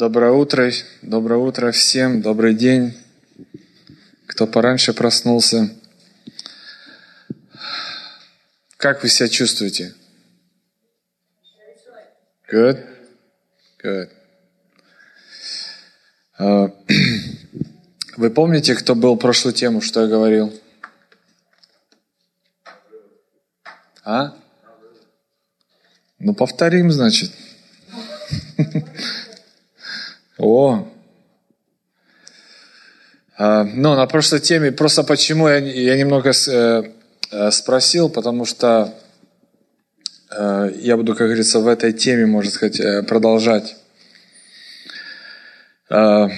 Доброе утро, доброе утро всем, добрый день. Кто пораньше проснулся. Как вы себя чувствуете? Good? Good. Uh, вы помните, кто был прошлую тему, что я говорил? А? Ну, повторим, значит. О! А, ну, на прошлой теме, просто почему я, я немного э, э, спросил, потому что э, я буду, как говорится, в этой теме, можно сказать, продолжать. А, в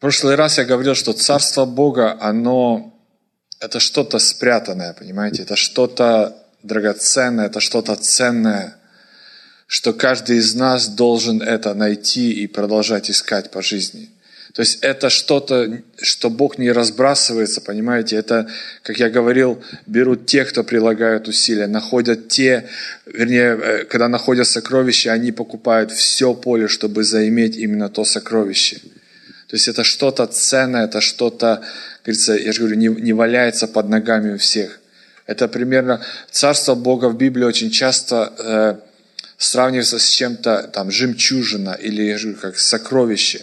прошлый раз я говорил, что Царство Бога, оно это что-то спрятанное, понимаете? Это что-то драгоценное, это что-то ценное – что каждый из нас должен это найти и продолжать искать по жизни. То есть это что-то, что Бог не разбрасывается, понимаете? Это, как я говорил, берут те, кто прилагают усилия, находят те, вернее, э, когда находят сокровища, они покупают все поле, чтобы заиметь именно то сокровище. То есть это что-то ценное, это что-то, говорится, я же говорю, не, не валяется под ногами у всех. Это примерно Царство Бога в Библии очень часто э, сравнивается с чем-то там жемчужина или как сокровище.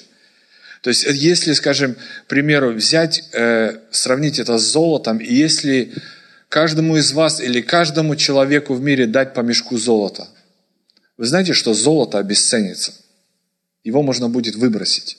То есть если, скажем, к примеру, взять, э, сравнить это с золотом, и если каждому из вас или каждому человеку в мире дать по мешку золота, вы знаете, что золото обесценится. Его можно будет выбросить.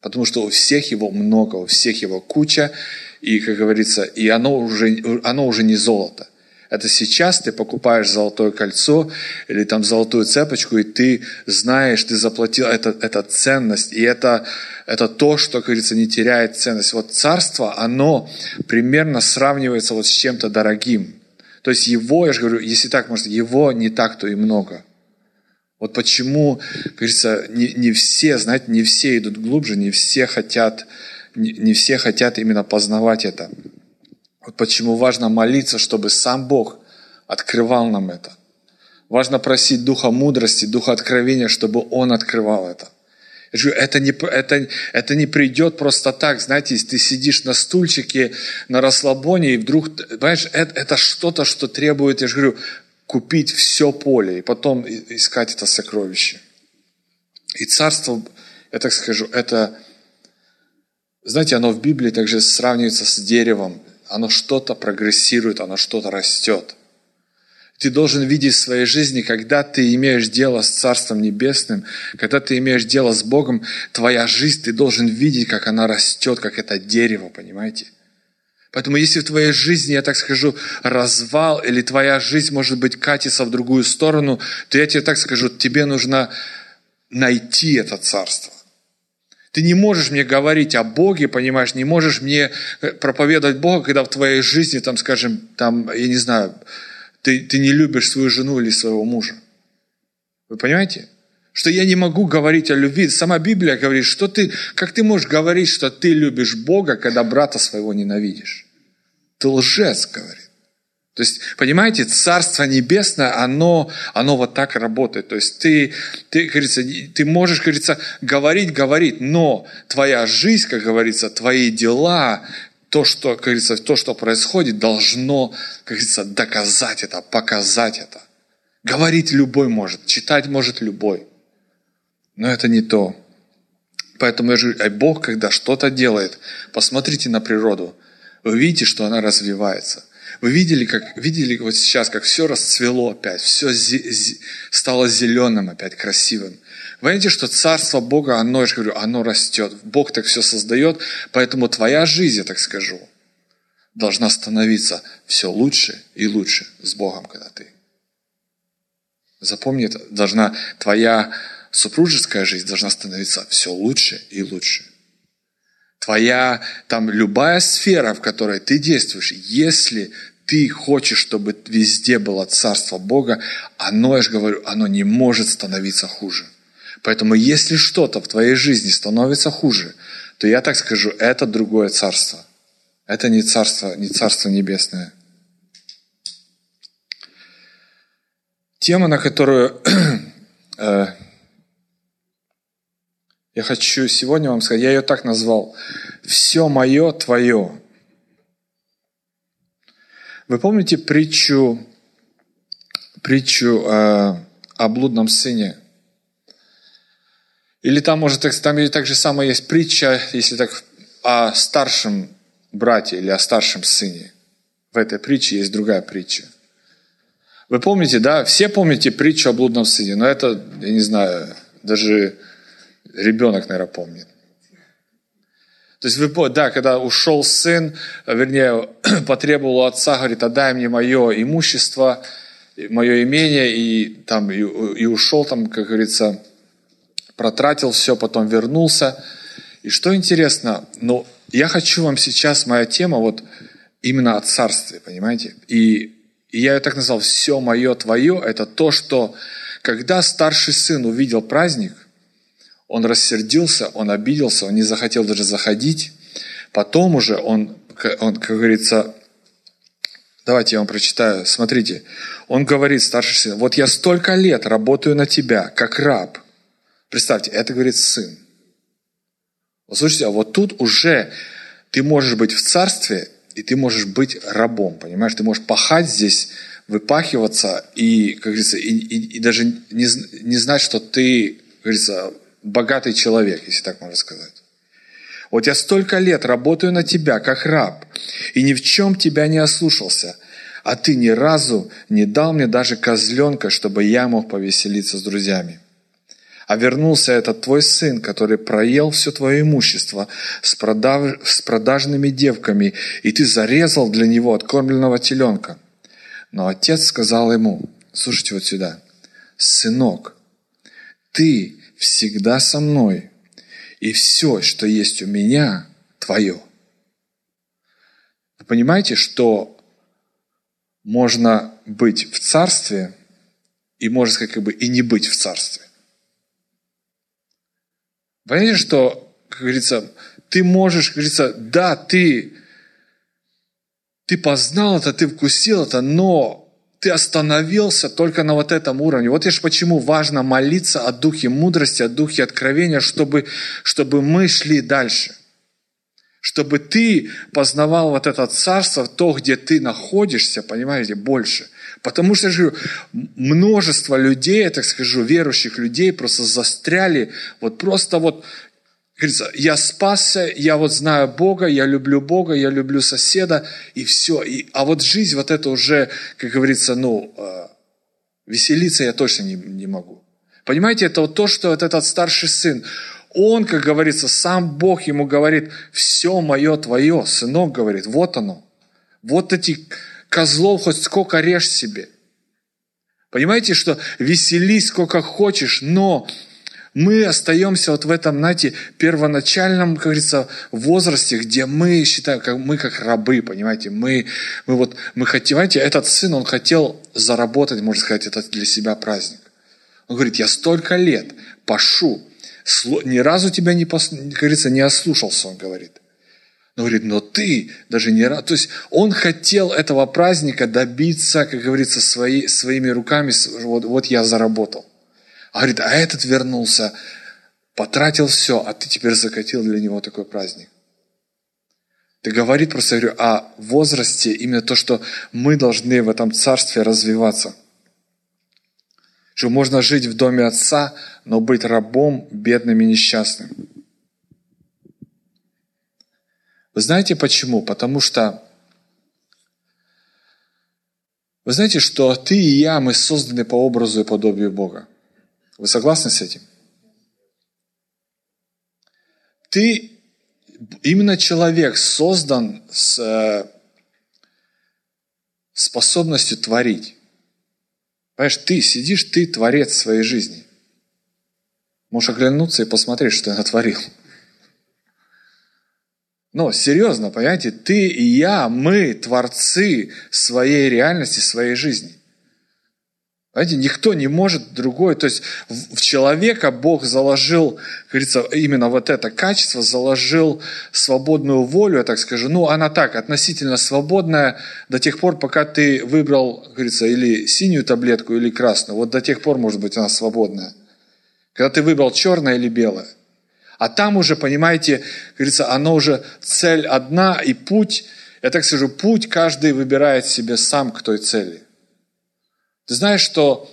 Потому что у всех его много, у всех его куча, и, как говорится, и оно уже, оно уже не золото. Это сейчас ты покупаешь золотое кольцо или там золотую цепочку, и ты знаешь, ты заплатил, это, это ценность, и это, это то, что, как говорится, не теряет ценность. Вот царство, оно примерно сравнивается вот с чем-то дорогим. То есть его, я же говорю, если так можно, его не так-то и много. Вот почему, как говорится, не, не все, знаете, не все идут глубже, не все хотят, не, не все хотят именно познавать это. Вот почему важно молиться, чтобы сам Бог открывал нам это. Важно просить Духа мудрости, Духа откровения, чтобы Он открывал это. Я говорю, это не, это, это не придет просто так, знаете, если ты сидишь на стульчике, на расслабоне, и вдруг, понимаешь, это, это что-то, что требует, я же говорю, купить все поле, и потом искать это сокровище. И царство, я так скажу, это, знаете, оно в Библии также сравнивается с деревом оно что-то прогрессирует, оно что-то растет. Ты должен видеть в своей жизни, когда ты имеешь дело с Царством Небесным, когда ты имеешь дело с Богом, твоя жизнь, ты должен видеть, как она растет, как это дерево, понимаете? Поэтому если в твоей жизни, я так скажу, развал, или твоя жизнь, может быть, катится в другую сторону, то я тебе так скажу, тебе нужно найти это царство. Ты не можешь мне говорить о Боге, понимаешь, не можешь мне э, проповедовать Бога, когда в твоей жизни, там, скажем, там, я не знаю, ты, ты не любишь свою жену или своего мужа. Вы понимаете? Что я не могу говорить о любви. Сама Библия говорит, что ты, как ты можешь говорить, что ты любишь Бога, когда брата своего ненавидишь? Ты лжец, говорит. То есть, понимаете, Царство Небесное, оно, оно вот так работает. То есть ты, ты, говорится, ты можешь, говорится, говорить, говорить, но твоя жизнь, как говорится, твои дела, то, что, как говорится, то, что происходит, должно, как говорится, доказать это, показать это. Говорить любой может, читать может любой. Но это не то. Поэтому я говорю, Бог, когда что-то делает, посмотрите на природу, вы видите, что она развивается. Вы видели, как, видели вот сейчас, как все расцвело опять, все зи, зи, стало зеленым опять, красивым. Вы видите, что Царство Бога, оно, я же говорю, оно растет. Бог так все создает, поэтому твоя жизнь, я так скажу, должна становиться все лучше и лучше с Богом, когда ты. Запомни должна твоя супружеская жизнь должна становиться все лучше и лучше твоя, там, любая сфера, в которой ты действуешь, если ты хочешь, чтобы везде было Царство Бога, оно, я же говорю, оно не может становиться хуже. Поэтому если что-то в твоей жизни становится хуже, то я так скажу, это другое царство. Это не царство, не царство небесное. Тема, на которую э, Я хочу сегодня вам сказать, я ее так назвал. Все мое твое. Вы помните притчу, притчу э, о блудном сыне? Или там, может, там или так же самое есть притча, если так, о старшем брате или о старшем сыне. В этой притче есть другая притча. Вы помните, да? Все помните притчу о блудном сыне, но это, я не знаю, даже ребенок, наверное, помнит. То есть вы, да, когда ушел сын, вернее, потребовал отца, говорит, отдай мне мое имущество, мое имение, и там и, и ушел там, как говорится, протратил все, потом вернулся. И что интересно, ну, я хочу вам сейчас, моя тема вот именно о царстве, понимаете? И, и я ее так назвал, все мое твое, это то, что когда старший сын увидел праздник – он рассердился, он обиделся, он не захотел даже заходить. Потом уже он, он как говорится, давайте я вам прочитаю, смотрите. Он говорит, старший сын, вот я столько лет работаю на тебя, как раб. Представьте, это говорит сын. Вот слушайте, а вот тут уже ты можешь быть в царстве, и ты можешь быть рабом, понимаешь? Ты можешь пахать здесь, выпахиваться и, как говорится, и, и, и даже не, не знать, что ты, как говорится, богатый человек, если так можно сказать. Вот я столько лет работаю на тебя, как раб, и ни в чем тебя не ослушался, а ты ни разу не дал мне даже козленка, чтобы я мог повеселиться с друзьями. А вернулся этот твой сын, который проел все твое имущество с, продав... с продажными девками, и ты зарезал для него откормленного теленка. Но отец сказал ему, слушайте вот сюда, сынок, ты всегда со мной, и все, что есть у меня, твое. Вы понимаете, что можно быть в царстве и можно как бы и не быть в царстве. Понимаете, что, как говорится, ты можешь, как говорится, да, ты, ты познал это, ты вкусил это, но ты остановился только на вот этом уровне. Вот лишь почему важно молиться о духе мудрости, о духе откровения, чтобы, чтобы мы шли дальше. Чтобы ты познавал вот это царство, то, где ты находишься, понимаете, больше. Потому что, же множество людей, я так скажу, верующих людей просто застряли, вот просто вот Говорится, я спасся, я вот знаю Бога, я люблю Бога, я люблю соседа, и все. И, а вот жизнь вот это уже, как говорится, ну, э, веселиться я точно не, не могу. Понимаете, это вот то, что вот этот старший сын, он, как говорится, сам Бог ему говорит, все мое твое, сынок говорит, вот оно. Вот эти козлов хоть сколько режь себе. Понимаете, что веселись сколько хочешь, но мы остаемся вот в этом, знаете, первоначальном, как говорится, возрасте, где мы считаем, как мы как рабы, понимаете, мы, мы вот, мы хотим, знаете, этот сын, он хотел заработать, можно сказать, это для себя праздник. Он говорит, я столько лет пашу, ни разу тебя не, как говорится, не ослушался, он говорит. Но говорит, но ты даже не рад. То есть он хотел этого праздника добиться, как говорится, свои, своими руками. Вот, вот я заработал. А говорит, а этот вернулся, потратил все, а ты теперь закатил для него такой праздник. Ты говорит просто, говорю, о возрасте, именно то, что мы должны в этом царстве развиваться. Что можно жить в доме отца, но быть рабом, бедным и несчастным. Вы знаете почему? Потому что вы знаете, что ты и я, мы созданы по образу и подобию Бога. Вы согласны с этим? Ты, именно человек создан с э, способностью творить. Понимаешь, ты сидишь, ты творец своей жизни. Можешь оглянуться и посмотреть, что я натворил. Но серьезно, понимаете, ты и я, мы творцы своей реальности, своей жизни. Знаете, никто не может другой. То есть в человека Бог заложил, как говорится, именно вот это качество, заложил свободную волю, я так скажу. Ну, она так, относительно свободная до тех пор, пока ты выбрал, как говорится, или синюю таблетку, или красную. Вот до тех пор, может быть, она свободная. Когда ты выбрал черное или белое. А там уже, понимаете, говорится, оно уже цель одна и путь, я так скажу, путь каждый выбирает себе сам к той цели. Ты знаешь, что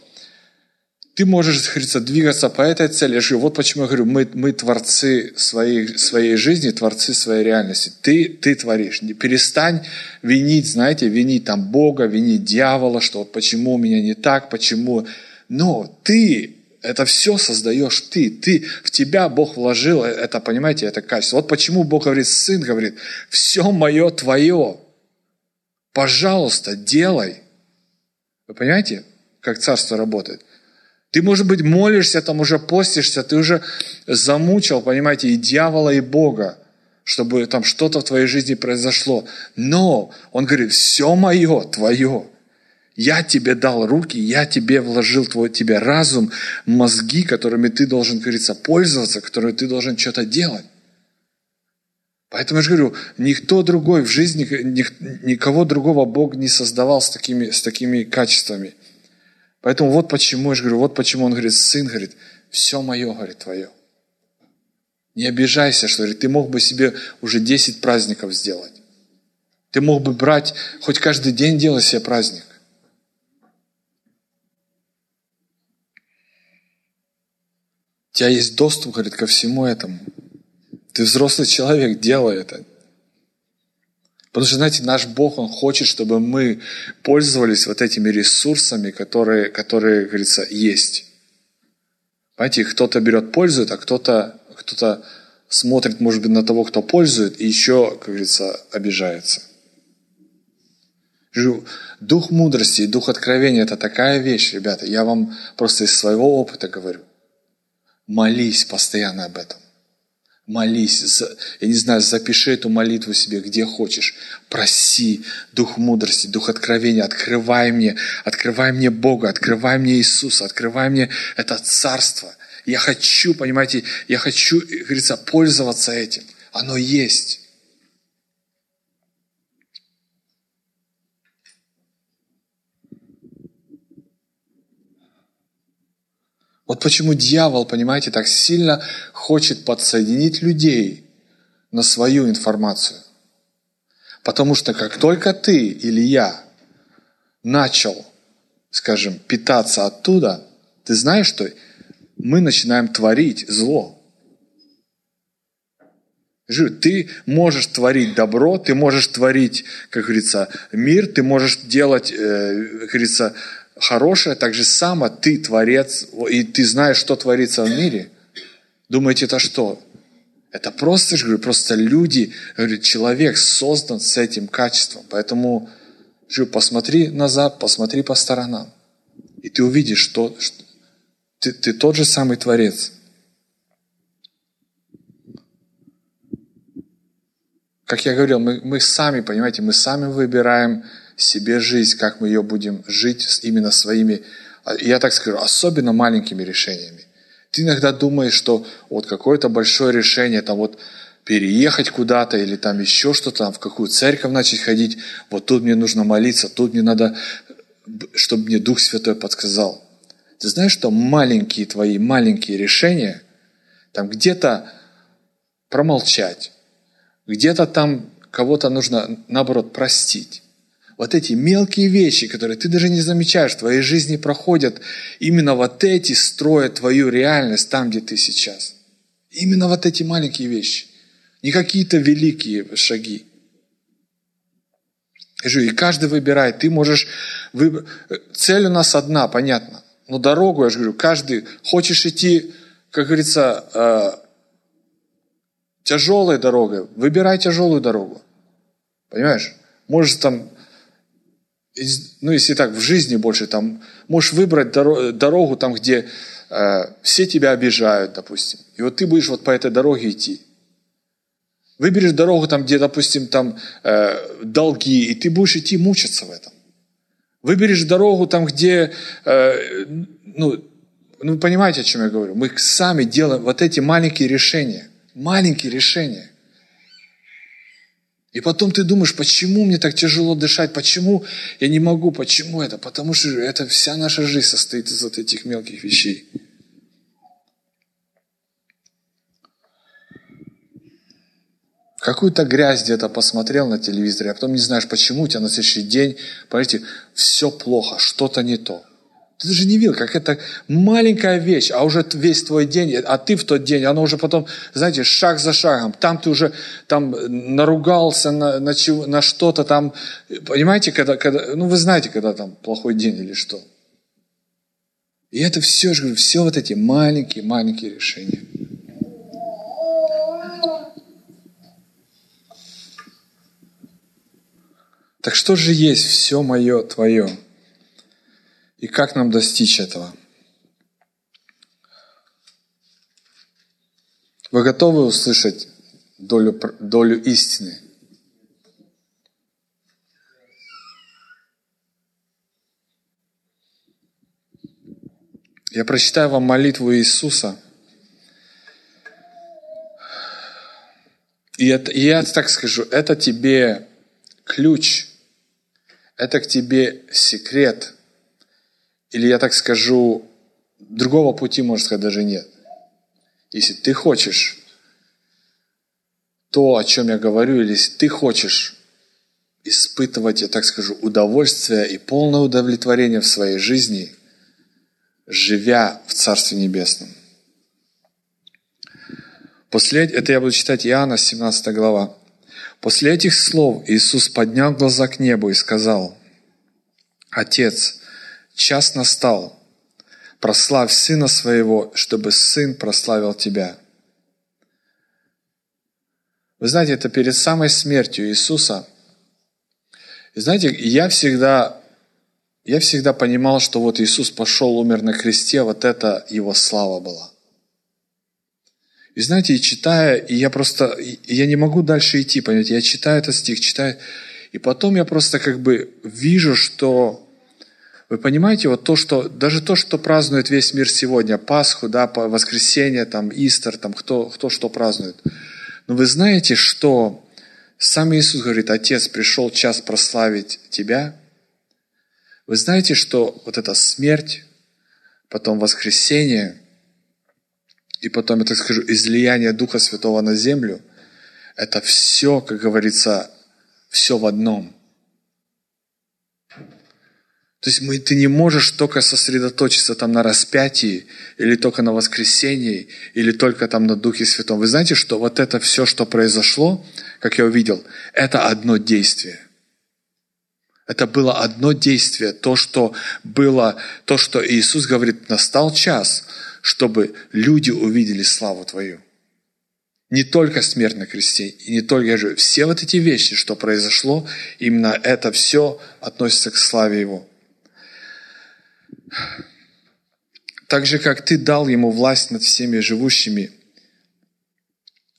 ты можешь, говорится, двигаться по этой цели. Я говорю, вот почему я говорю, мы, мы творцы своей, своей жизни, творцы своей реальности. Ты, ты творишь. Перестань винить, знаете, винить там Бога, винить дьявола, что вот почему у меня не так, почему. Но ты это все создаешь ты. Ты, в тебя Бог вложил это, понимаете, это качество. Вот почему Бог говорит, сын говорит, все мое твое. Пожалуйста, делай. Вы понимаете, как царство работает? Ты, может быть, молишься, там уже постишься, ты уже замучил, понимаете, и дьявола, и Бога, чтобы там что-то в твоей жизни произошло. Но он говорит, все мое, твое. Я тебе дал руки, я тебе вложил твой, тебе разум, мозги, которыми ты должен, говорится, пользоваться, которыми ты должен что-то делать. Поэтому я же говорю, никто другой в жизни, никого другого Бог не создавал с такими, с такими качествами – Поэтому вот почему, я же говорю, вот почему он говорит, сын, говорит, все мое, говорит, твое. Не обижайся, что говорит, ты мог бы себе уже 10 праздников сделать. Ты мог бы брать, хоть каждый день делать себе праздник. Тебя есть доступ, говорит, ко всему этому. Ты взрослый человек, делай это. Потому что, знаете, наш Бог, Он хочет, чтобы мы пользовались вот этими ресурсами, которые, которые говорится, есть. Понимаете, кто-то берет, пользует, а кто-то кто смотрит, может быть, на того, кто пользует, и еще, как говорится, обижается. Дух мудрости и дух откровения – это такая вещь, ребята. Я вам просто из своего опыта говорю. Молись постоянно об этом. Молись, я не знаю, запиши эту молитву себе где хочешь. Проси Дух мудрости, Дух откровения. Открывай мне, открывай мне Бога, открывай мне Иисуса, открывай мне это Царство. Я хочу, понимаете, я хочу, говорится, пользоваться этим. Оно есть. Вот почему дьявол, понимаете, так сильно хочет подсоединить людей на свою информацию. Потому что как только ты или я начал, скажем, питаться оттуда, ты знаешь, что мы начинаем творить зло. Ты можешь творить добро, ты можешь творить, как говорится, мир, ты можешь делать, э, как говорится, хорошее, так же само ты творец, и ты знаешь, что творится в мире. Думаете, это что? Это просто, же говорю, просто люди, говорю, человек создан с этим качеством. Поэтому, говорю, посмотри назад, посмотри по сторонам. И ты увидишь, что, что ты, ты тот же самый Творец. Как я говорил, мы, мы сами, понимаете, мы сами выбираем, себе жизнь, как мы ее будем жить именно своими, а, я так скажу, особенно маленькими решениями. Ты иногда думаешь, что вот какое-то большое решение, там вот переехать куда-то или там еще что-то, в какую церковь начать ходить, вот тут мне нужно молиться, тут мне надо, чтобы мне Дух Святой подсказал. Ты знаешь, что маленькие твои, маленькие решения, там где-то промолчать, где-то там кого-то нужно, наоборот, простить вот эти мелкие вещи, которые ты даже не замечаешь, в твоей жизни проходят, именно вот эти строят твою реальность там, где ты сейчас. Именно вот эти маленькие вещи. Не какие-то великие шаги. И каждый выбирает. Ты можешь... Выб... Цель у нас одна, понятно. Но дорогу, я же говорю, каждый... Хочешь идти, как говорится, э, тяжелой дорогой, выбирай тяжелую дорогу. Понимаешь? Можешь там ну, если так, в жизни больше, там, можешь выбрать дорогу, там, где э, все тебя обижают, допустим. И вот ты будешь вот по этой дороге идти. Выберешь дорогу, там, где, допустим, там э, долги, и ты будешь идти мучиться в этом. Выберешь дорогу, там, где, э, ну, ну, понимаете, о чем я говорю? Мы сами делаем вот эти маленькие решения. Маленькие решения. И потом ты думаешь, почему мне так тяжело дышать, почему я не могу, почему это? Потому что это вся наша жизнь состоит из вот этих мелких вещей. какую-то грязь где-то посмотрел на телевизоре, а потом не знаешь, почему у тебя на следующий день, понимаете, все плохо, что-то не то. Ты даже не видел, как это маленькая вещь, а уже весь твой день, а ты в тот день, оно уже потом, знаете, шаг за шагом, там ты уже там наругался на, на, чего, на что-то там, понимаете, когда, когда, ну вы знаете, когда там плохой день или что. И это все, же, все вот эти маленькие-маленькие решения. Так что же есть все мое, твое? И как нам достичь этого? Вы готовы услышать долю, долю истины? Я прочитаю вам молитву Иисуса. И, это, и я так скажу, это тебе ключ, это к тебе секрет – или я так скажу, другого пути, можно сказать, даже нет. Если ты хочешь то, о чем я говорю, или если ты хочешь испытывать, я так скажу, удовольствие и полное удовлетворение в своей жизни, живя в Царстве Небесном. После, это я буду читать Иоанна, 17 глава. После этих слов Иисус поднял глаза к небу и сказал, «Отец, Час настал. Прославь Сына Своего, чтобы Сын прославил Тебя. Вы знаете, это перед самой смертью Иисуса. И знаете, я всегда, я всегда понимал, что вот Иисус пошел, умер на кресте, вот это Его слава была. И знаете, и читая, и я просто, я не могу дальше идти, понимаете, я читаю этот стих, читаю, и потом я просто как бы вижу, что вы понимаете, вот то, что, даже то, что празднует весь мир сегодня, Пасху, да, воскресенье, там, Истер, там, кто, кто что празднует. Но вы знаете, что сам Иисус говорит, Отец, пришел час прославить Тебя. Вы знаете, что вот эта смерть, потом воскресение, и потом, я так скажу, излияние Духа Святого на землю, это все, как говорится, все в одном – то есть мы, ты не можешь только сосредоточиться там на распятии, или только на воскресении, или только там на Духе Святом. Вы знаете, что вот это все, что произошло, как я увидел, это одно действие. Это было одно действие, то, что было, то, что Иисус говорит, настал час, чтобы люди увидели славу Твою. Не только смерть на кресте, и не только, я же, все вот эти вещи, что произошло, именно это все относится к славе Его. Так же, как ты дал ему власть над всеми живущими.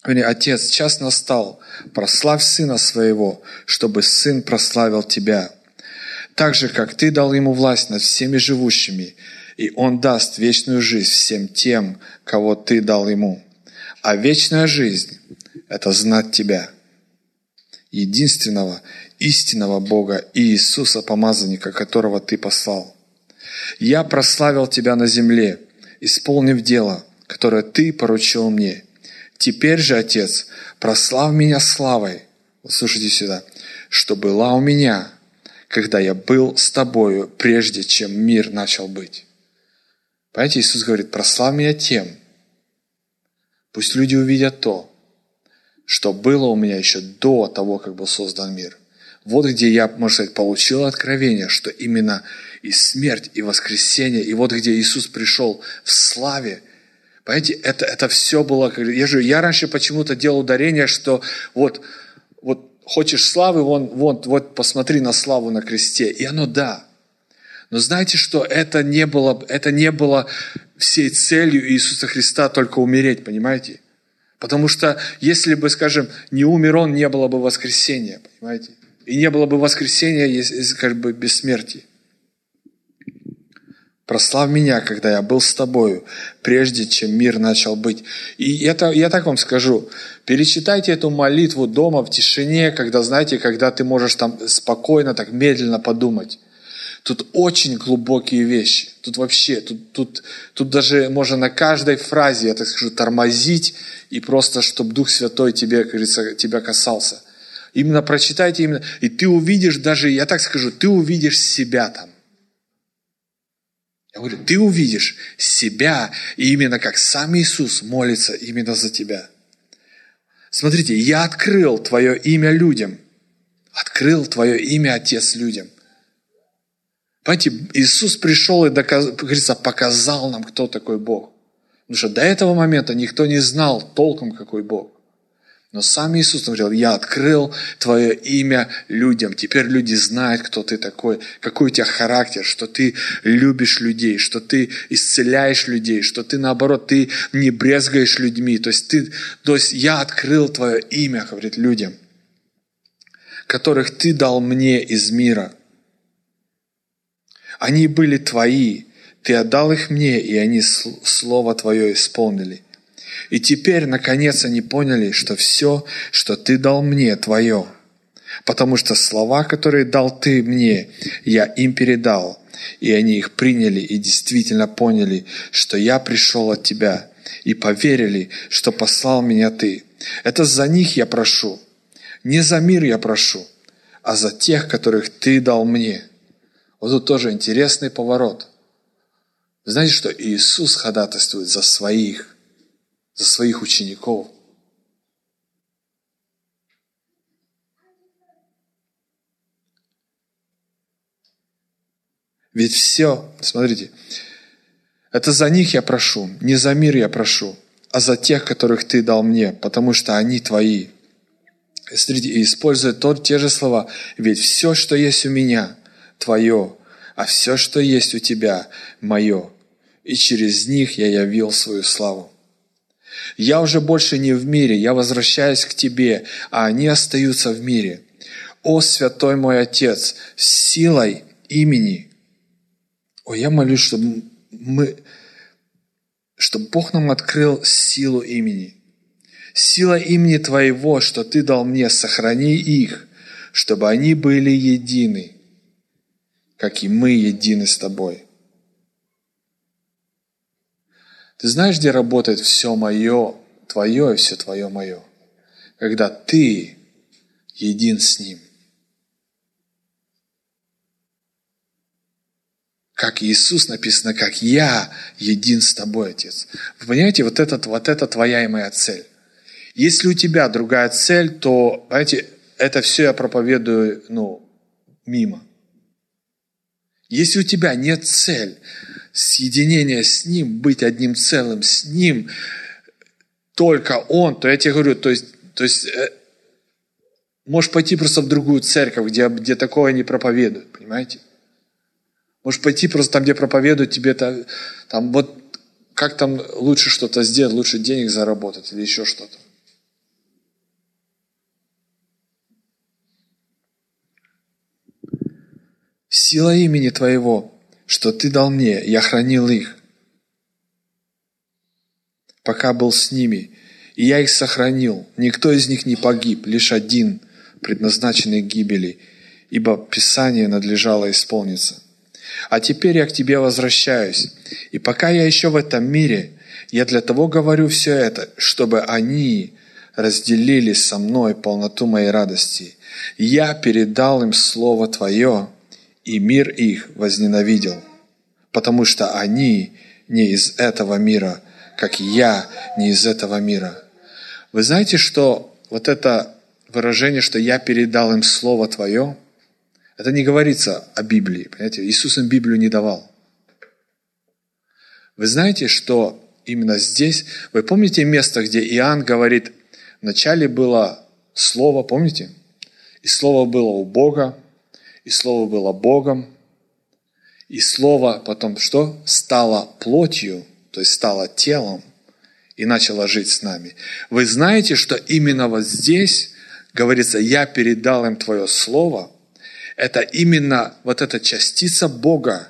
Отец, час настал, прославь сына своего, чтобы сын прославил тебя. Так же, как ты дал ему власть над всеми живущими, и он даст вечную жизнь всем тем, кого ты дал ему. А вечная жизнь – это знать тебя, единственного, истинного Бога и Иисуса, помазанника, которого ты послал. Я прославил Тебя на земле, исполнив дело, которое Ты поручил мне. Теперь же, Отец, прослав меня славой, вот слушайте сюда, что была у меня, когда я был с Тобою, прежде чем мир начал быть. Понимаете, Иисус говорит, прослав меня тем, пусть люди увидят то, что было у меня еще до того, как был создан мир. Вот где я, можно сказать, получил откровение, что именно и смерть, и воскресение, и вот где Иисус пришел в славе. Понимаете, это, это все было, я же, я раньше почему-то делал ударение, что вот, вот хочешь славы, вон, вон, вот посмотри на славу на кресте. И оно да. Но знаете, что это не было, это не было всей целью Иисуса Христа только умереть, понимаете? Потому что если бы, скажем, не умер Он, не было бы воскресения, понимаете? И не было бы воскресения, если, как бы, бессмертия. Прослав меня, когда я был с тобою, прежде чем мир начал быть. И это, я так вам скажу, перечитайте эту молитву дома в тишине, когда, знаете, когда ты можешь там спокойно, так медленно подумать. Тут очень глубокие вещи. Тут вообще, тут, тут, тут даже можно на каждой фразе, я так скажу, тормозить, и просто, чтобы Дух Святой тебе, как говорится, тебя касался. Именно прочитайте, именно, и ты увидишь даже, я так скажу, ты увидишь себя там. Я говорю, ты увидишь себя, и именно как сам Иисус молится именно за тебя. Смотрите, я открыл твое имя людям. Открыл твое имя, Отец, людям. Понимаете, Иисус пришел и, доказ, говорится, показал нам, кто такой Бог. Потому что до этого момента никто не знал толком, какой Бог. Но сам Иисус говорил, я открыл твое имя людям. Теперь люди знают, кто ты такой, какой у тебя характер, что ты любишь людей, что ты исцеляешь людей, что ты, наоборот, ты не брезгаешь людьми. То есть, ты, то есть я открыл твое имя, говорит, людям, которых ты дал мне из мира. Они были твои, ты отдал их мне, и они слово твое исполнили. И теперь, наконец, они поняли, что все, что ты дал мне, твое. Потому что слова, которые дал ты мне, я им передал. И они их приняли и действительно поняли, что я пришел от тебя. И поверили, что послал меня ты. Это за них я прошу. Не за мир я прошу, а за тех, которых ты дал мне. Вот тут тоже интересный поворот. знаете, что Иисус ходатайствует за своих за своих учеников. Ведь все, смотрите, это за них я прошу, не за мир я прошу, а за тех, которых ты дал мне, потому что они твои. Смотрите, и используя тот, те же слова, ведь все, что есть у меня, твое, а все, что есть у тебя, мое, и через них я явил свою славу. Я уже больше не в мире, я возвращаюсь к Тебе, а они остаются в мире. О, святой мой Отец, силой имени. О, я молюсь, чтобы мы, чтобы Бог нам открыл силу имени. Сила имени Твоего, что Ты дал мне, сохрани их, чтобы они были едины, как и мы едины с Тобой. Ты знаешь, где работает все мое, твое и все твое мое? Когда ты един с Ним. Как Иисус написано, как я един с тобой, Отец. Вы понимаете, вот, этот, вот это твоя и моя цель. Если у тебя другая цель, то, знаете, это все я проповедую, ну, мимо. Если у тебя нет цель, соединение с Ним, быть одним целым с Ним, только Он, то я тебе говорю, то есть, то есть э, можешь пойти просто в другую церковь, где, где такое не проповедуют, понимаете? Можешь пойти просто там, где проповедуют тебе, там, там вот как там лучше что-то сделать, лучше денег заработать или еще что-то. Сила имени Твоего что Ты дал мне, я хранил их, пока был с ними, и я их сохранил. Никто из них не погиб, лишь один, предназначенный гибели, ибо Писание надлежало исполниться. А теперь я к Тебе возвращаюсь, и пока я еще в этом мире, я для того говорю все это, чтобы они разделили со мной полноту моей радости. Я передал им Слово Твое, и мир их возненавидел, потому что они не из этого мира, как я не из этого мира. Вы знаете, что вот это выражение, что я передал им Слово Твое, это не говорится о Библии. Понимаете? Иисус им Библию не давал. Вы знаете, что именно здесь, вы помните место, где Иоанн говорит, вначале было Слово, помните? И Слово было у Бога, и Слово было Богом, и Слово потом что? Стало плотью, то есть стало телом, и начало жить с нами. Вы знаете, что именно вот здесь говорится, я передал им Твое Слово, это именно вот эта частица Бога,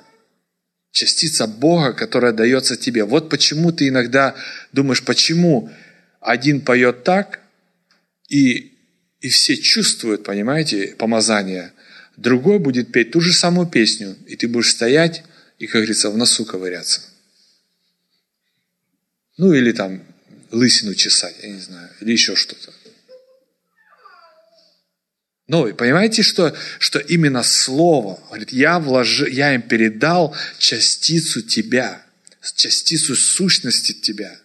частица Бога, которая дается тебе. Вот почему ты иногда думаешь, почему один поет так, и, и все чувствуют, понимаете, помазание, другой будет петь ту же самую песню, и ты будешь стоять и, как говорится, в носу ковыряться. Ну, или там лысину чесать, я не знаю, или еще что-то. Но понимаете, что, что именно Слово, говорит, я, вложи, я им передал частицу тебя, частицу сущности тебя.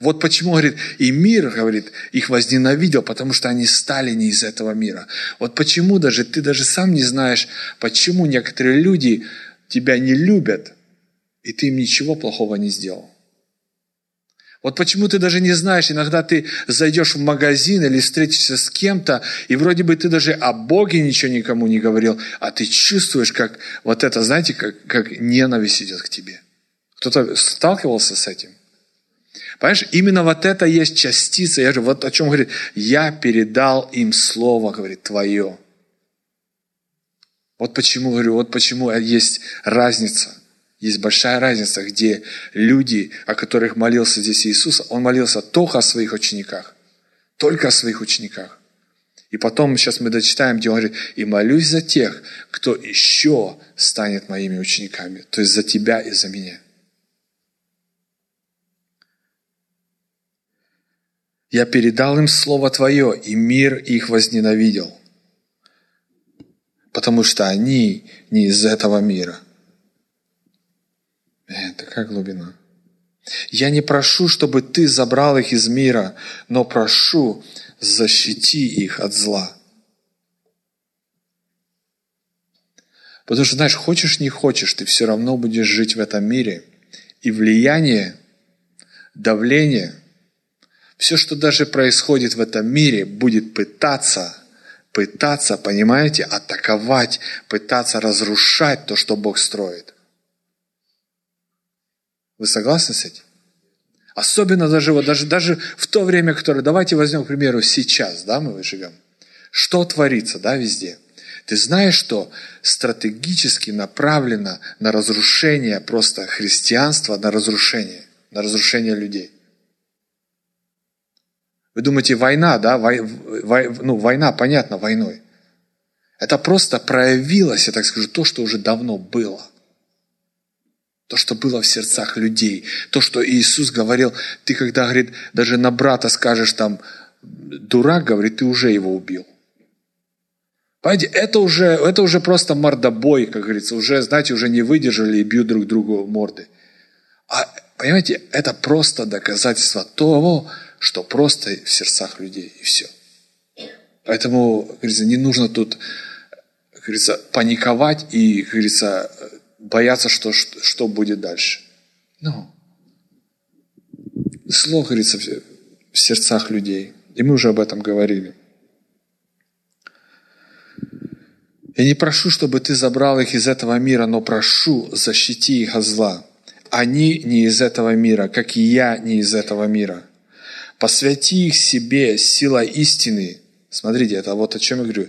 Вот почему, говорит, и мир, говорит, их возненавидел, потому что они стали не из этого мира. Вот почему даже, ты даже сам не знаешь, почему некоторые люди тебя не любят, и ты им ничего плохого не сделал. Вот почему ты даже не знаешь, иногда ты зайдешь в магазин или встретишься с кем-то, и вроде бы ты даже о Боге ничего никому не говорил, а ты чувствуешь, как вот это, знаете, как, как ненависть идет к тебе. Кто-то сталкивался с этим? Понимаешь, именно вот это есть частица. Я же вот о чем говорит. Я передал им слово, говорит, твое. Вот почему, говорю, вот почему есть разница. Есть большая разница, где люди, о которых молился здесь Иисус, Он молился только о своих учениках. Только о своих учениках. И потом, сейчас мы дочитаем, где он говорит, «И молюсь за тех, кто еще станет моими учениками». То есть за тебя и за меня. Я передал им Слово Твое, и мир их возненавидел, потому что они не из этого мира – Э, такая глубина. Я не прошу, чтобы ты забрал их из мира, но прошу, защити их от зла. Потому что, знаешь, хочешь, не хочешь, ты все равно будешь жить в этом мире. И влияние, давление, все, что даже происходит в этом мире, будет пытаться, пытаться, понимаете, атаковать, пытаться разрушать то, что Бог строит. Вы согласны с этим? Особенно даже, вот, даже, даже в то время, которое, давайте возьмем, к примеру, сейчас, да, мы живем. Что творится, да, везде? Ты знаешь, что стратегически направлено на разрушение просто христианства, на разрушение, на разрушение людей. Вы думаете, война, да, вой, вой, ну, война, понятно, войной. Это просто проявилось, я так скажу, то, что уже давно было – то, что было в сердцах людей. То, что Иисус говорил, ты когда, говорит, даже на брата скажешь там, дурак, говорит, ты уже его убил. Понимаете, это уже, это уже просто мордобой, как говорится, уже, знаете, уже не выдержали и бьют друг другу морды. А, понимаете, это просто доказательство того, что просто в сердцах людей, и все. Поэтому, как говорится, не нужно тут, как говорится, паниковать и, как говорится, боятся, что, что, будет дальше. Но зло, говорится, в сердцах людей. И мы уже об этом говорили. Я не прошу, чтобы ты забрал их из этого мира, но прошу, защити их от зла. Они не из этого мира, как и я не из этого мира. Посвяти их себе сила истины. Смотрите, это вот о чем я говорю.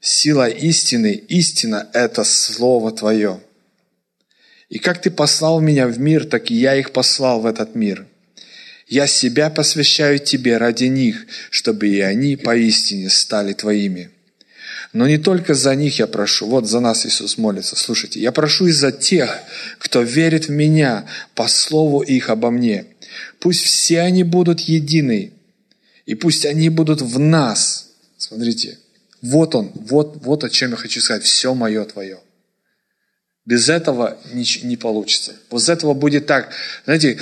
Сила истины, истина – это Слово Твое. И как ты послал меня в мир, так и я их послал в этот мир. Я себя посвящаю тебе ради них, чтобы и они поистине стали твоими. Но не только за них я прошу, вот за нас Иисус молится, слушайте, я прошу и за тех, кто верит в Меня по слову их обо мне. Пусть все они будут едины, и пусть они будут в нас. Смотрите, вот он, вот, вот о чем я хочу сказать, все мое твое. Без этого не, не получится. С этого будет так. Знаете,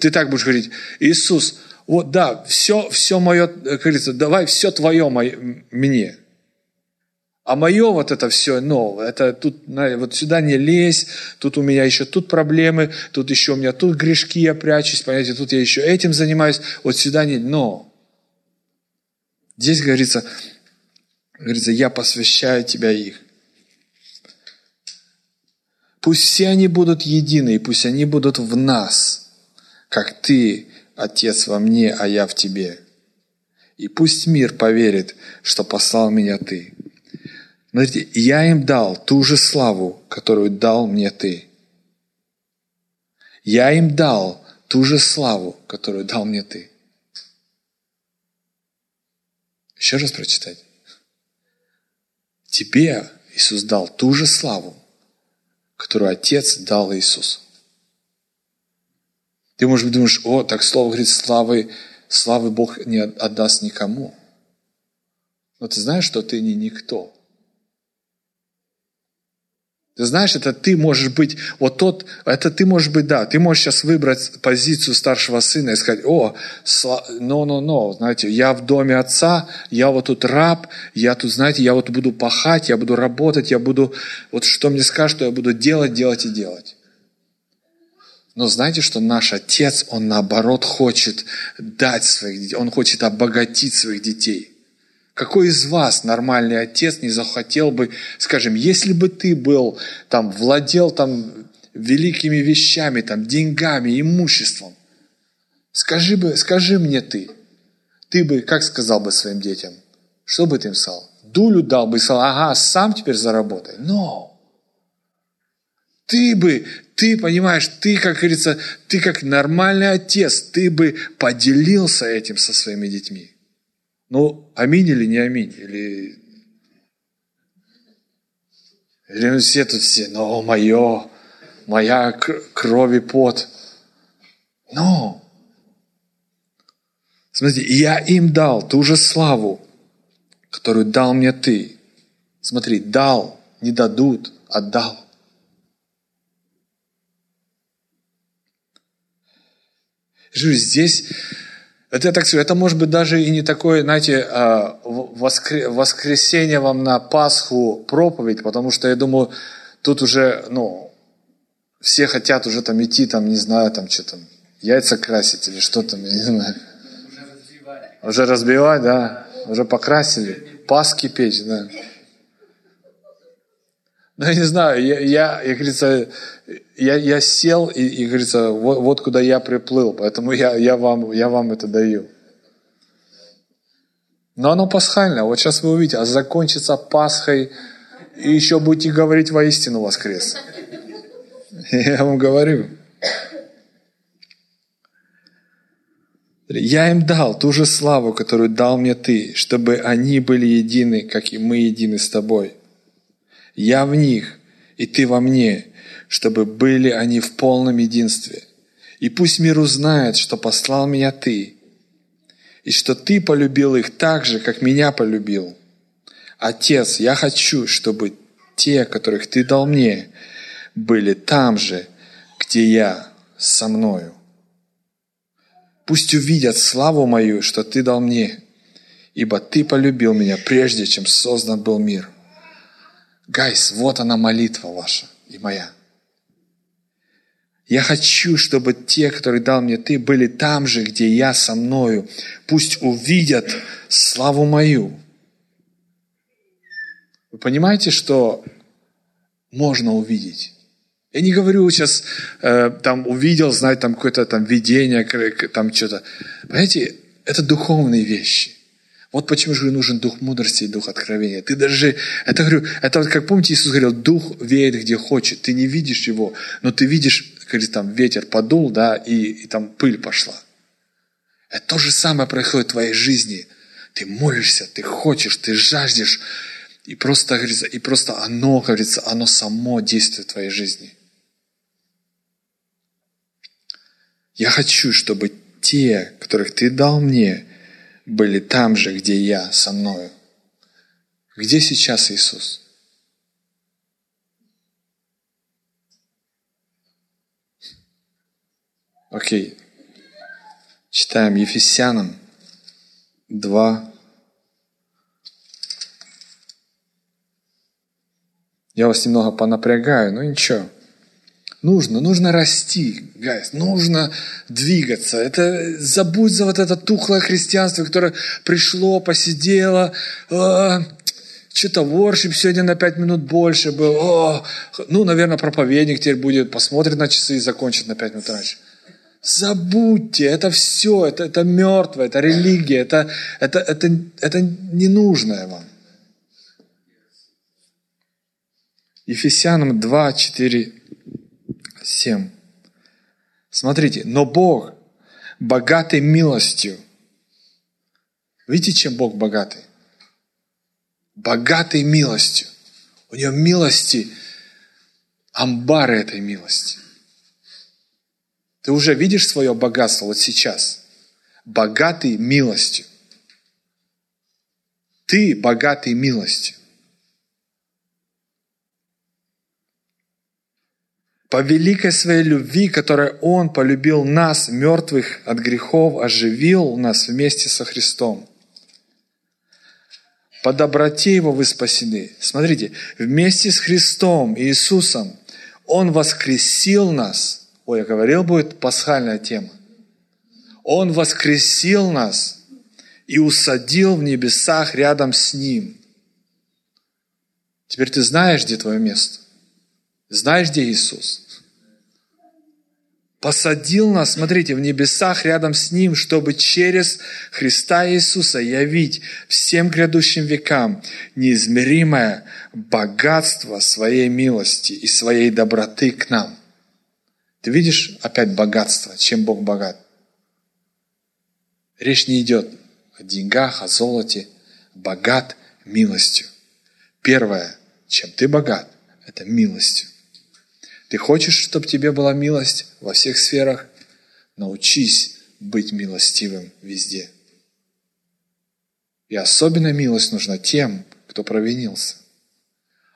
ты так будешь говорить, Иисус, вот да, все, все мое, как говорится, давай все твое мое, мне. А мое вот это все, но это тут, вот сюда не лезь, тут у меня еще тут проблемы, тут еще у меня тут грешки, я прячусь, понимаете, тут я еще этим занимаюсь, вот сюда не, но. Здесь говорится, говорится, я посвящаю тебя их. Пусть все они будут едины, и пусть они будут в нас, как Ты, Отец, во мне, а я в Тебе. И пусть мир поверит, что послал меня Ты. Смотрите, я им дал ту же славу, которую дал мне Ты. Я им дал ту же славу, которую дал мне Ты. Еще раз прочитать. Тебе Иисус дал ту же славу, которую Отец дал Иисусу. Ты, может быть, думаешь, о, так Слово говорит, славы, славы Бог не отдаст никому. Но ты знаешь, что ты не никто. Ты знаешь, это ты можешь быть, вот тот, это ты можешь быть, да, ты можешь сейчас выбрать позицию старшего сына и сказать, о, но, но, но, знаете, я в доме отца, я вот тут раб, я тут, знаете, я вот буду пахать, я буду работать, я буду, вот что мне скажут, что я буду делать, делать и делать. Но знаете, что наш Отец, Он наоборот хочет дать своих детей, Он хочет обогатить своих детей. Какой из вас, нормальный отец, не захотел бы, скажем, если бы ты был, там, владел там великими вещами, там, деньгами, имуществом, скажи, бы, скажи мне ты, ты бы, как сказал бы своим детям, что бы ты им сказал? Дулю дал бы и сказал, ага, сам теперь заработай. Но ты бы, ты понимаешь, ты, как говорится, ты как нормальный отец, ты бы поделился этим со своими детьми. Ну, аминь или не аминь? Или, или все тут все, ну, мое, моя кровь и пот. Но, смотрите, я им дал ту же славу, которую дал мне ты. Смотри, дал, не дадут, отдал. Здесь это так скажу, это может быть даже и не такое, знаете, а, воскресенье вам на Пасху проповедь, потому что я думаю, тут уже, ну, все хотят уже там идти, там, не знаю, там, что там, яйца красить или что там, я не знаю. Уже разбивать, да, уже покрасили, паски печь, да. Ну, я не знаю, я, я, я говорится, я, я сел и, и говорится, вот, вот куда я приплыл, поэтому я, я, вам, я вам это даю. Но оно пасхальное. Вот сейчас вы увидите, а закончится Пасхой, и еще будете говорить воистину воскрес. Я вам говорю. Я им дал ту же славу, которую дал мне ты, чтобы они были едины, как и мы едины с тобой. Я в них, и ты во мне, чтобы были они в полном единстве. И пусть мир узнает, что послал меня ты, и что ты полюбил их так же, как меня полюбил. Отец, я хочу, чтобы те, которых ты дал мне, были там же, где я со мною. Пусть увидят славу мою, что ты дал мне, ибо ты полюбил меня прежде, чем создан был мир. Гайс, вот она молитва ваша и моя. Я хочу, чтобы те, которые дал мне ты, были там же, где я со мною. Пусть увидят славу мою. Вы понимаете, что можно увидеть? Я не говорю сейчас, э, там увидел, знать, там какое-то там видение, там что-то. Понимаете, это духовные вещи. Вот почему же нужен дух мудрости и дух откровения. Ты даже, это говорю, это вот как помните, Иисус говорил, дух веет где хочет. Ты не видишь его, но ты видишь, как там ветер подул, да, и, и там пыль пошла. Это то же самое происходит в твоей жизни. Ты молишься, ты хочешь, ты жаждешь, и просто, говорится, и просто оно, говорится, оно само действует в твоей жизни. Я хочу, чтобы те, которых ты дал мне, были там же, где я со мною. Где сейчас Иисус? Окей. Читаем Ефесянам 2. Я вас немного понапрягаю, но ничего. Нужно, нужно расти, гайс, нужно двигаться. Это забудь за вот это тухлое христианство, которое пришло, посидело, э, что-то воршип сегодня на пять минут больше был. О, ну, наверное, проповедник теперь будет, посмотрит на часы и закончит на пять минут раньше. Забудьте, это все, это, это мертвое, это религия, это, это, это, это ненужное вам. Ефесянам 2, 4 7. Смотрите, но Бог богатый милостью. Видите, чем Бог богатый? Богатый милостью. У нее милости, амбары этой милости. Ты уже видишь свое богатство вот сейчас. Богатый милостью. Ты богатый милостью. По великой своей любви, которой Он полюбил нас, мертвых от грехов, оживил нас вместе со Христом. По доброте Его вы спасены. Смотрите, вместе с Христом Иисусом Он воскресил нас. Ой, я говорил, будет пасхальная тема. Он воскресил нас и усадил в небесах рядом с Ним. Теперь ты знаешь, где твое место. Знаешь, где Иисус? Посадил нас, смотрите, в небесах рядом с Ним, чтобы через Христа Иисуса явить всем грядущим векам неизмеримое богатство своей милости и своей доброты к нам. Ты видишь опять богатство, чем Бог богат? Речь не идет о деньгах, о золоте. Богат милостью. Первое, чем ты богат, это милостью. Ты хочешь, чтобы тебе была милость во всех сферах? Научись быть милостивым везде. И особенно милость нужна тем, кто провинился.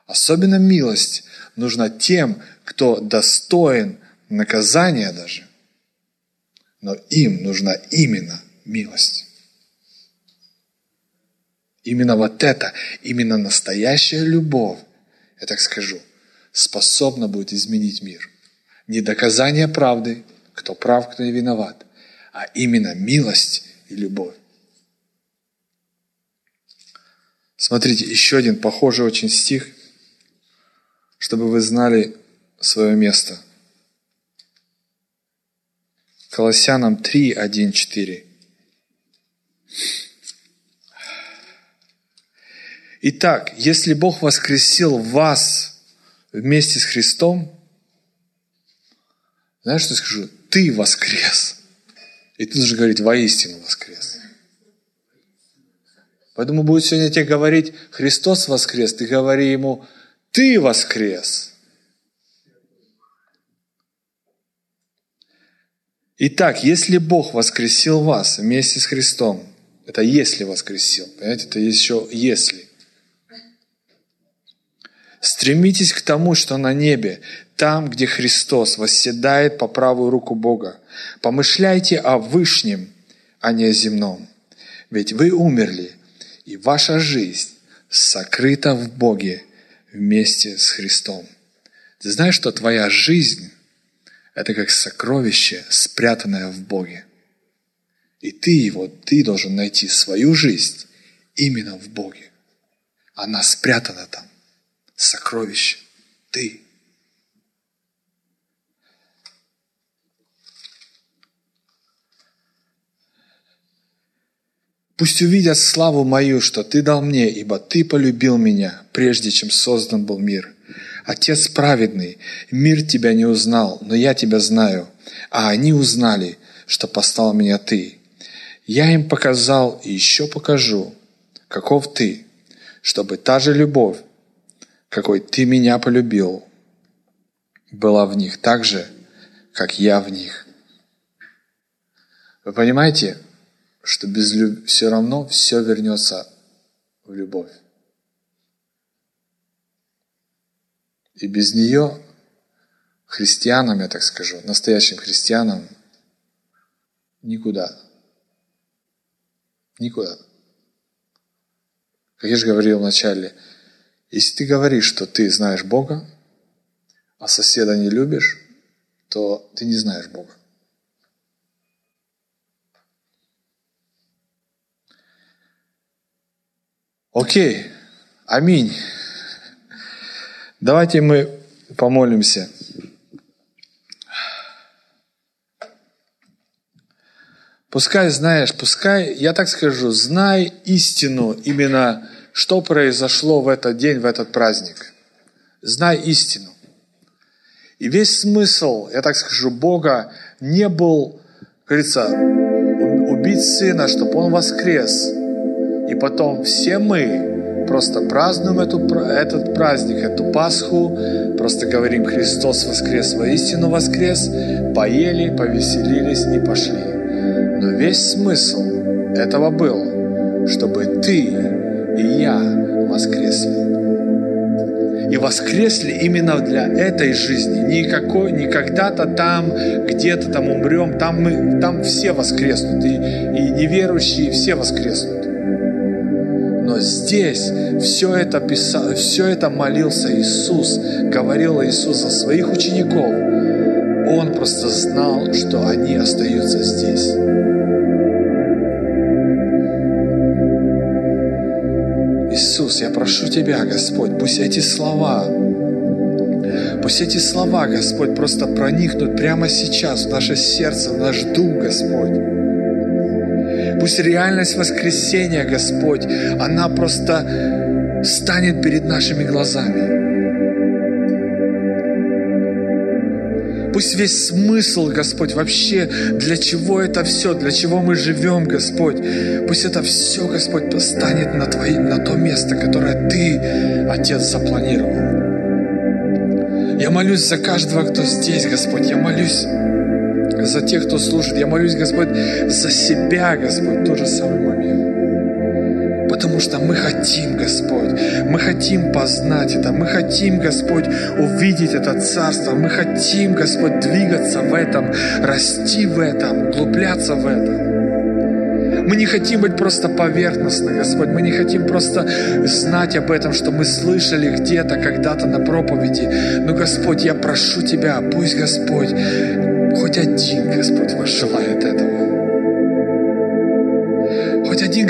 Особенно милость нужна тем, кто достоин наказания даже. Но им нужна именно милость. Именно вот это, именно настоящая любовь, я так скажу – способна будет изменить мир. Не доказание правды, кто прав, кто не виноват, а именно милость и любовь. Смотрите, еще один похожий очень стих, чтобы вы знали свое место. Колоссянам 3, 1, 4. Итак, если Бог воскресил вас вместе с Христом, знаешь, что я скажу? Ты воскрес. И ты должен говорить, воистину воскрес. Поэтому будет сегодня тебе говорить, Христос воскрес, ты говори ему, ты воскрес. Итак, если Бог воскресил вас вместе с Христом, это если воскресил, понимаете, это еще если. Стремитесь к тому, что на небе, там, где Христос восседает по правую руку Бога. Помышляйте о Вышнем, а не о земном. Ведь вы умерли, и ваша жизнь сокрыта в Боге вместе с Христом. Ты знаешь, что твоя жизнь – это как сокровище, спрятанное в Боге. И ты его, ты должен найти свою жизнь именно в Боге. Она спрятана там сокровище. Ты. Пусть увидят славу мою, что Ты дал мне, ибо Ты полюбил меня, прежде чем создан был мир. Отец праведный, мир Тебя не узнал, но я Тебя знаю, а они узнали, что послал меня Ты. Я им показал и еще покажу, каков Ты, чтобы та же любовь, какой ты меня полюбил, была в них так же, как я в них. Вы понимаете, что без люб... все равно все вернется в любовь. И без нее христианам, я так скажу, настоящим христианам, никуда. Никуда. Как я же говорил вначале, если ты говоришь, что ты знаешь Бога, а соседа не любишь, то ты не знаешь Бога. Окей, аминь. Давайте мы помолимся. Пускай знаешь, пускай, я так скажу, знай истину именно что произошло в этот день, в этот праздник. Знай истину. И весь смысл, я так скажу, Бога не был, говорится, убить Сына, чтобы Он воскрес. И потом все мы просто празднуем эту, этот праздник, эту Пасху, просто говорим «Христос воскрес, воистину воскрес», поели, повеселились и пошли. Но весь смысл этого был, чтобы ты и я воскресли и воскресли именно для этой жизни. Не, какой, не когда-то там, где-то там умрем, там, мы, там все воскреснут, и, и неверующие все воскреснут. Но здесь все это, писал, все это молился Иисус, говорил Иисус за своих учеников. Он просто знал, что они остаются здесь. Иисус, я прошу Тебя, Господь, пусть эти слова, пусть эти слова, Господь, просто проникнут прямо сейчас в наше сердце, в наш дух, Господь. Пусть реальность воскресения, Господь, она просто станет перед нашими глазами. Пусть весь смысл, Господь, вообще, для чего это все, для чего мы живем, Господь, пусть это все, Господь, станет на, твои, на то место, которое Ты, Отец, запланировал. Я молюсь за каждого, кто здесь, Господь. Я молюсь за тех, кто служит. Я молюсь, Господь, за себя, Господь, в тот же момент. Потому что мы хотим, Господь, мы хотим познать это, мы хотим, Господь, увидеть это Царство, мы хотим, Господь, двигаться в этом, расти в этом, углубляться в этом. Мы не хотим быть просто поверхностно, Господь. Мы не хотим просто знать об этом, что мы слышали где-то, когда-то на проповеди. Но, Господь, я прошу Тебя, пусть, Господь, хоть один, Господь, ваш желает этого.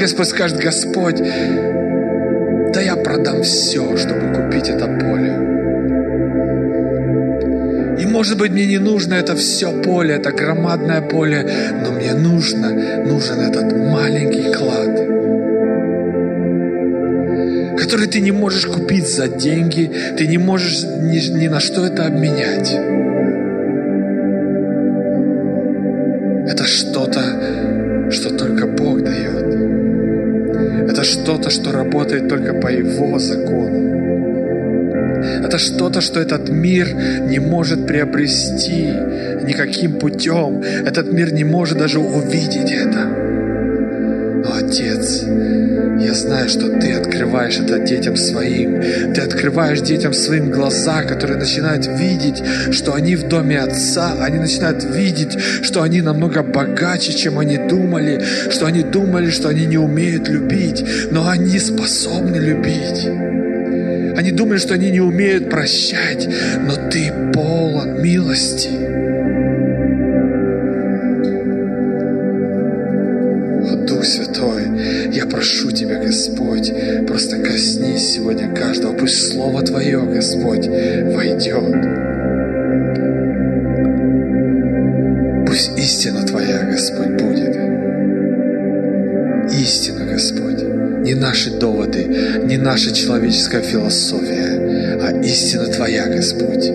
Господь скажет, Господь, да я продам все, чтобы купить это поле. И может быть мне не нужно это все поле, это громадное поле, но мне нужно, нужен этот маленький клад, который ты не можешь купить за деньги, ты не можешь ни, ни на что это обменять. Что работает только по Его закону. Это что-то, что этот мир не может приобрести никаким путем. Этот мир не может даже увидеть это. Отец, я знаю, что Ты открываешь это детям своим. Ты открываешь детям своим глаза, которые начинают видеть, что они в доме Отца. Они начинают видеть, что они намного богаче, чем они думали. Что они думали, что они не умеют любить. Но они способны любить. Они думали, что они не умеют прощать. Но Ты полон милости. Господь, войдет. Пусть истина Твоя, Господь, будет. Истина, Господь. Не наши доводы, не наша человеческая философия, а истина Твоя, Господь,